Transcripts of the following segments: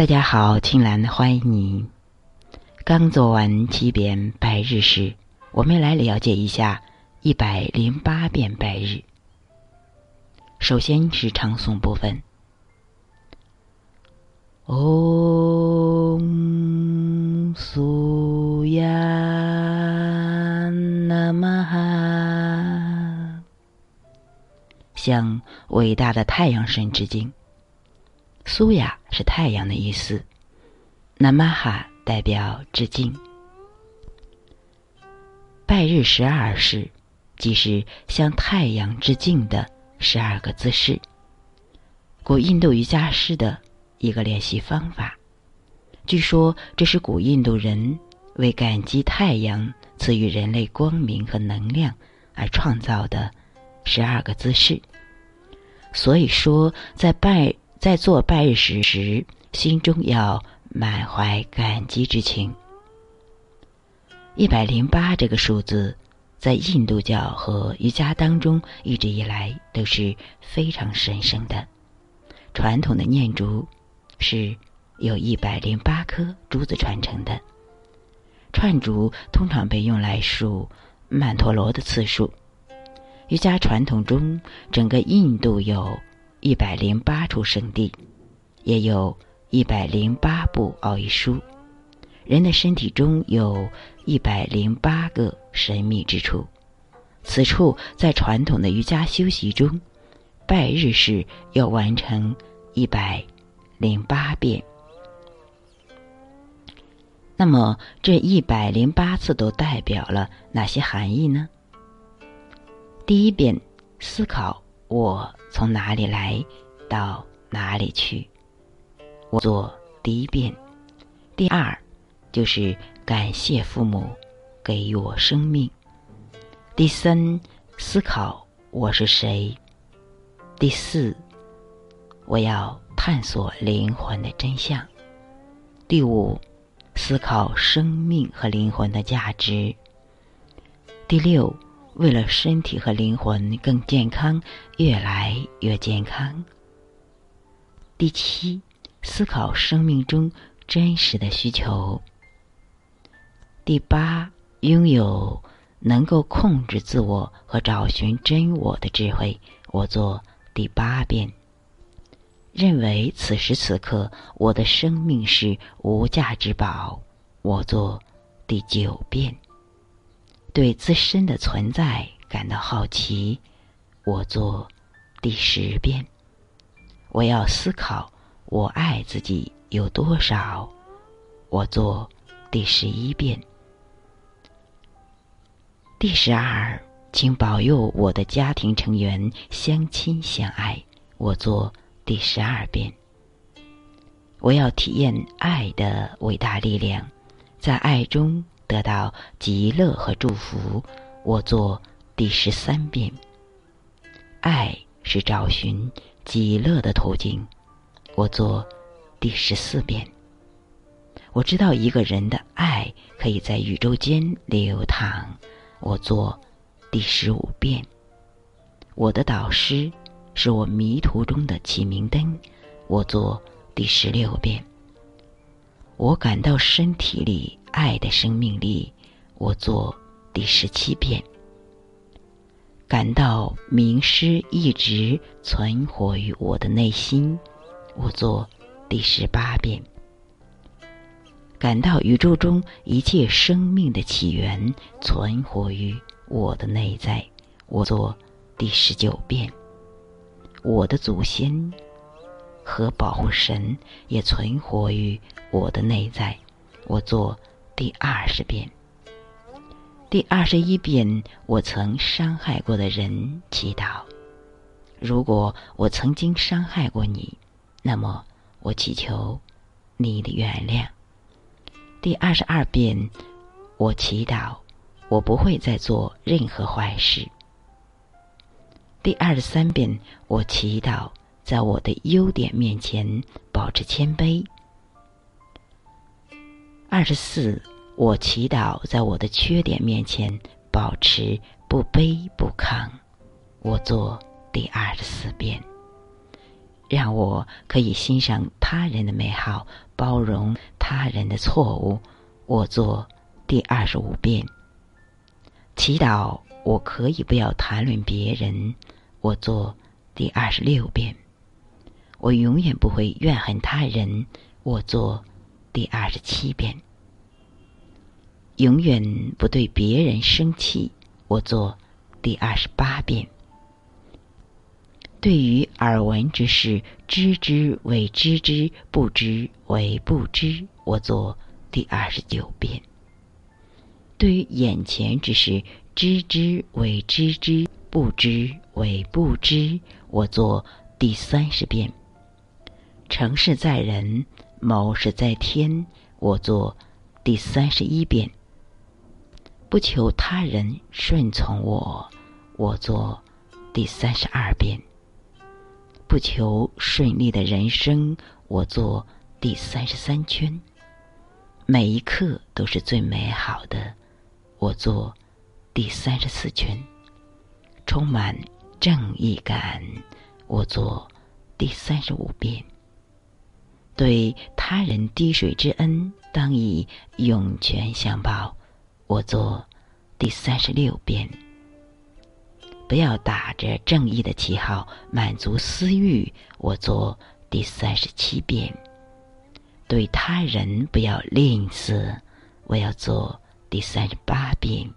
大家好，青兰欢迎你。刚做完七遍拜日时，我们来了解一下一百零八遍拜日。首先是唱诵部分。嗡苏呀那玛哈，向伟大的太阳神致敬。苏雅是太阳的意思，那玛哈代表致敬。拜日十二式，即是向太阳致敬的十二个姿势。古印度瑜伽师的一个练习方法。据说这是古印度人为感激太阳赐予人类光明和能量而创造的十二个姿势。所以说，在拜。在做拜日时时，心中要满怀感激之情。一百零八这个数字，在印度教和瑜伽当中一直以来都是非常神圣的。传统的念珠是有一百零八颗珠子串成的，串珠通常被用来数曼陀罗的次数。瑜伽传统中，整个印度有。一百零八处圣地，也有一百零八部奥义书。人的身体中有一百零八个神秘之处。此处在传统的瑜伽修习中，拜日式要完成一百零八遍。那么这一百零八次都代表了哪些含义呢？第一遍思考。我从哪里来，到哪里去？我做第一遍。第二，就是感谢父母给予我生命。第三，思考我是谁。第四，我要探索灵魂的真相。第五，思考生命和灵魂的价值。第六。为了身体和灵魂更健康，越来越健康。第七，思考生命中真实的需求。第八，拥有能够控制自我和找寻真我的智慧。我做第八遍。认为此时此刻我的生命是无价之宝。我做第九遍。对自身的存在感到好奇，我做第十遍。我要思考我爱自己有多少，我做第十一遍。第十二，请保佑我的家庭成员相亲相爱，我做第十二遍。我要体验爱的伟大力量，在爱中。得到极乐和祝福，我做第十三遍。爱是找寻极乐的途径，我做第十四遍。我知道一个人的爱可以在宇宙间流淌，我做第十五遍。我的导师是我迷途中的启明灯，我做第十六遍。我感到身体里。爱的生命力，我做第十七遍。感到名师一直存活于我的内心，我做第十八遍。感到宇宙中一切生命的起源存活于我的内在，我做第十九遍。我的祖先和保护神也存活于我的内在，我做。第二十遍，第二十一遍，我曾伤害过的人祈祷。如果我曾经伤害过你，那么我祈求你的原谅。第二十二遍，我祈祷我不会再做任何坏事。第二十三遍，我祈祷在我的优点面前保持谦卑。二十四，我祈祷在我的缺点面前保持不卑不亢。我做第二十四遍。让我可以欣赏他人的美好，包容他人的错误。我做第二十五遍。祈祷我可以不要谈论别人。我做第二十六遍。我永远不会怨恨他人。我做第二十七遍。永远不对别人生气。我做第二十八遍。对于耳闻之事，知之为知之，不知为不知。我做第二十九遍。对于眼前之事，知之为知之，不知为不知。我做第三十遍。成事在人，谋事在天。我做第三十一遍。不求他人顺从我，我做第三十二遍。不求顺利的人生，我做第三十三圈。每一刻都是最美好的，我做第三十四圈。充满正义感，我做第三十五遍。对他人滴水之恩，当以涌泉相报，我做第三十六遍。不要打着正义的旗号满足私欲。我做第三十七遍。对他人不要吝啬。我要做第三十八遍。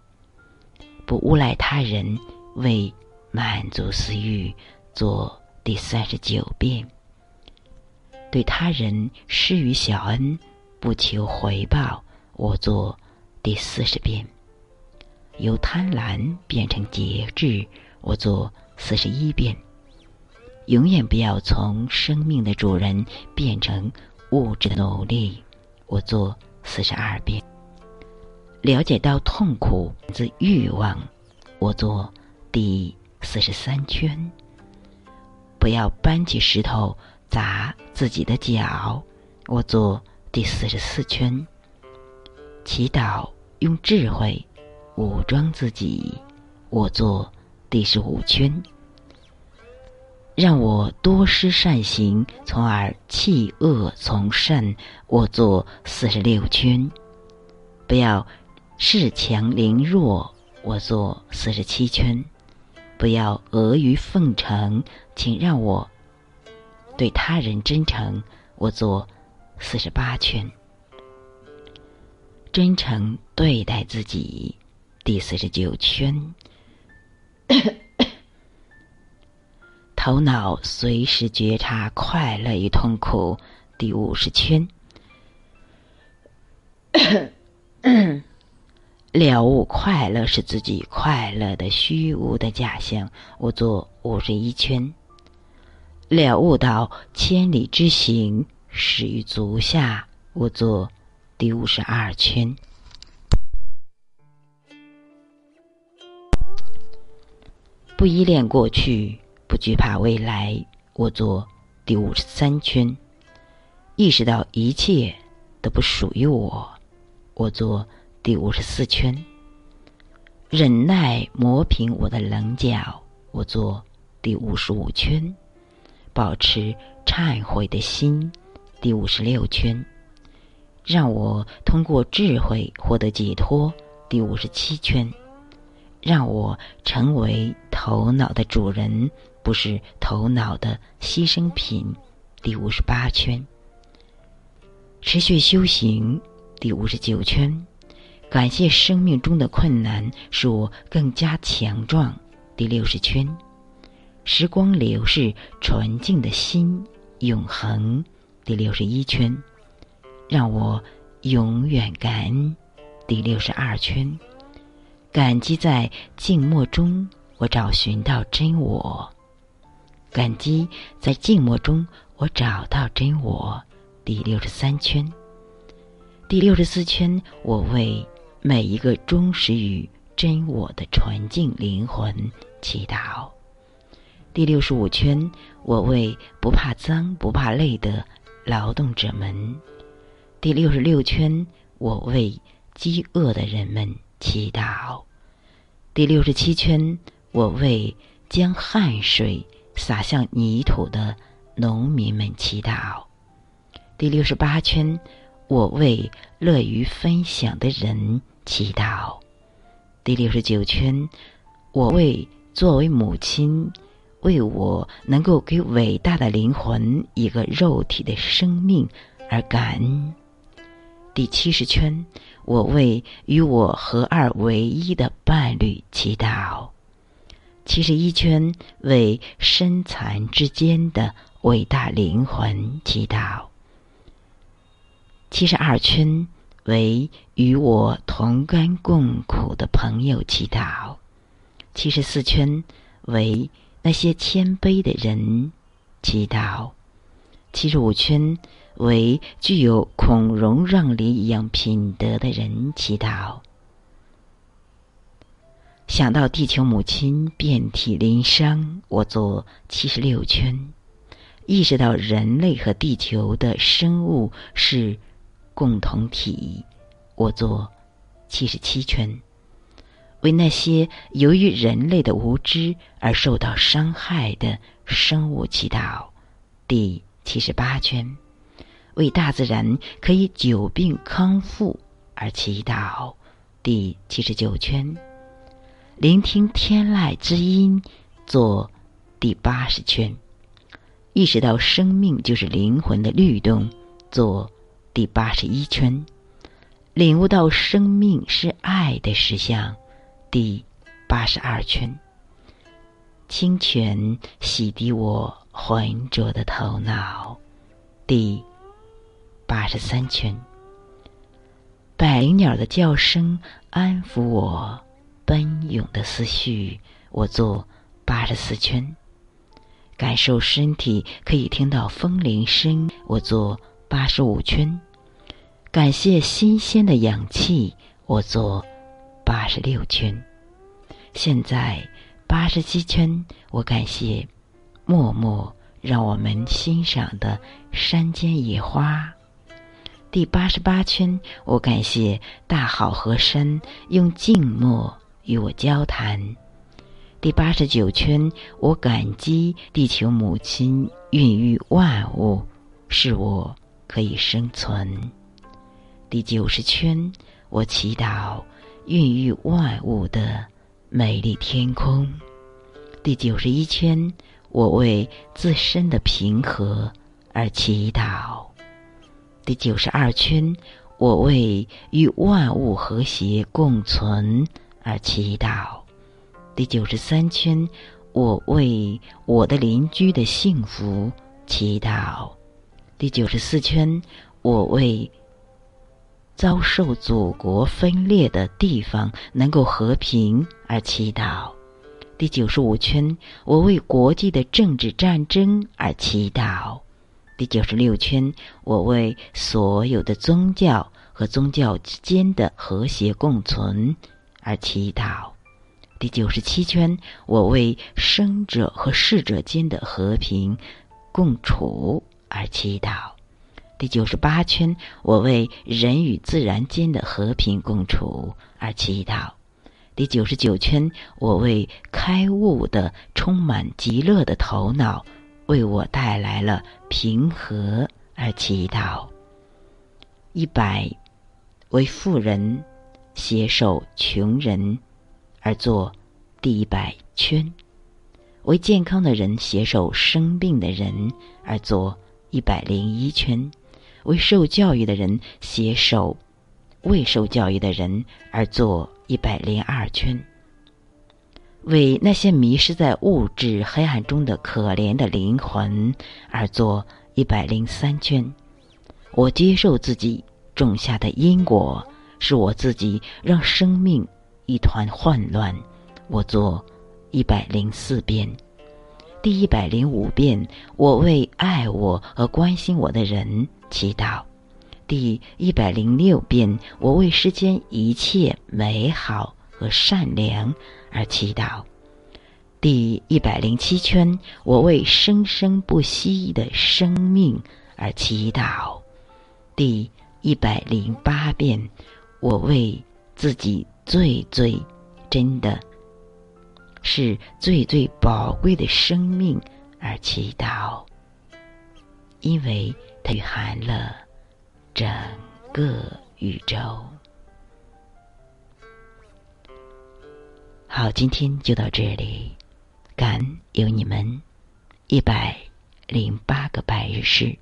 不诬赖他人为满足私欲。做第三十九遍。对他人施予小恩，不求回报。我做第四十遍。由贪婪变成节制。我做四十一遍，永远不要从生命的主人变成物质的奴隶。我做四十二遍，了解到痛苦自欲望。我做第四十三圈，不要搬起石头砸自己的脚。我做第四十四圈，祈祷用智慧武装自己。我做。第十五圈，让我多施善行，从而弃恶从善。我做四十六圈，不要恃强凌弱。我做四十七圈，不要阿谀奉承，请让我对他人真诚。我做四十八圈，真诚对待自己。第四十九圈。头脑随时觉察快乐与痛苦。第五十圈，了悟快乐是自己快乐的虚无的假象。我做五十一圈，了悟到千里之行始于足下。我做第五十二圈。不依恋过去，不惧怕未来。我做第五十三圈，意识到一切都不属于我。我做第五十四圈，忍耐磨平我的棱角。我做第五十五圈，保持忏悔的心。第五十六圈，让我通过智慧获得解脱。第五十七圈。让我成为头脑的主人，不是头脑的牺牲品。第五十八圈，持续修行。第五十九圈，感谢生命中的困难，使我更加强壮。第六十圈，时光流逝，纯净的心永恒。第六十一圈，让我永远感恩。第六十二圈。感激在静默中，我找寻到真我。感激在静默中，我找到真我。第六十三圈，第六十四圈，我为每一个忠实于真我的纯净灵魂祈祷。第六十五圈，我为不怕脏、不怕累的劳动者们。第六十六圈，我为饥饿的人们。祈祷，第六十七圈，我为将汗水洒向泥土的农民们祈祷。第六十八圈，我为乐于分享的人祈祷。第六十九圈，我为作为母亲，为我能够给伟大的灵魂一个肉体的生命而感恩。第七十圈，我为与我合二为一的伴侣祈祷。七十一圈，为身残之间的伟大灵魂祈祷。七十二圈，为与我同甘共苦的朋友祈祷。七十四圈，为那些谦卑的人祈祷。七十五圈。为具有孔融让梨一样品德的人祈祷。想到地球母亲遍体鳞伤，我做七十六圈；意识到人类和地球的生物是共同体，我做七十七圈。为那些由于人类的无知而受到伤害的生物祈祷。第七十八圈。为大自然可以久病康复而祈祷。第七十九圈，聆听天籁之音，做第八十圈。意识到生命就是灵魂的律动，做第八十一圈。领悟到生命是爱的实相，第八十二圈。清泉洗涤我浑浊的头脑，第。八十三圈，百灵鸟的叫声安抚我奔涌的思绪。我做八十四圈，感受身体可以听到风铃声。我做八十五圈，感谢新鲜的氧气。我做八十六圈，现在八十七圈。我感谢默默让我们欣赏的山间野花。第八十八圈，我感谢大好河山用静默与我交谈。第八十九圈，我感激地球母亲孕育万物，使我可以生存。第九十圈，我祈祷孕育万物的美丽天空。第九十一圈，我为自身的平和而祈祷。第九十二圈，我为与万物和谐共存而祈祷。第九十三圈，我为我的邻居的幸福祈祷。第九十四圈，我为遭受祖国分裂的地方能够和平而祈祷。第九十五圈，我为国际的政治战争而祈祷。第九十六圈，我为所有的宗教和宗教之间的和谐共存而祈祷。第九十七圈，我为生者和逝者间的和平共处而祈祷。第九十八圈，我为人与自然间的和平共处而祈祷。第九十九圈，我为开悟的、充满极乐的头脑。为我带来了平和而祈祷。一百为富人携手穷人而做第一百圈；为健康的人携手生病的人而做一百零一圈；为受教育的人携手未受教育的人而做一百零二圈。为那些迷失在物质黑暗中的可怜的灵魂而做一百零三圈，我接受自己种下的因果，是我自己让生命一团混乱。我做一百零四遍，第一百零五遍，我为爱我和关心我的人祈祷；第一百零六遍，我为世间一切美好和善良。而祈祷，第一百零七圈，我为生生不息的生命而祈祷；第一百零八遍，我为自己最最真的是最最宝贵的生命而祈祷。因为它蕴含了整个宇宙。好，今天就到这里，感恩有你们一百零八个白日诗。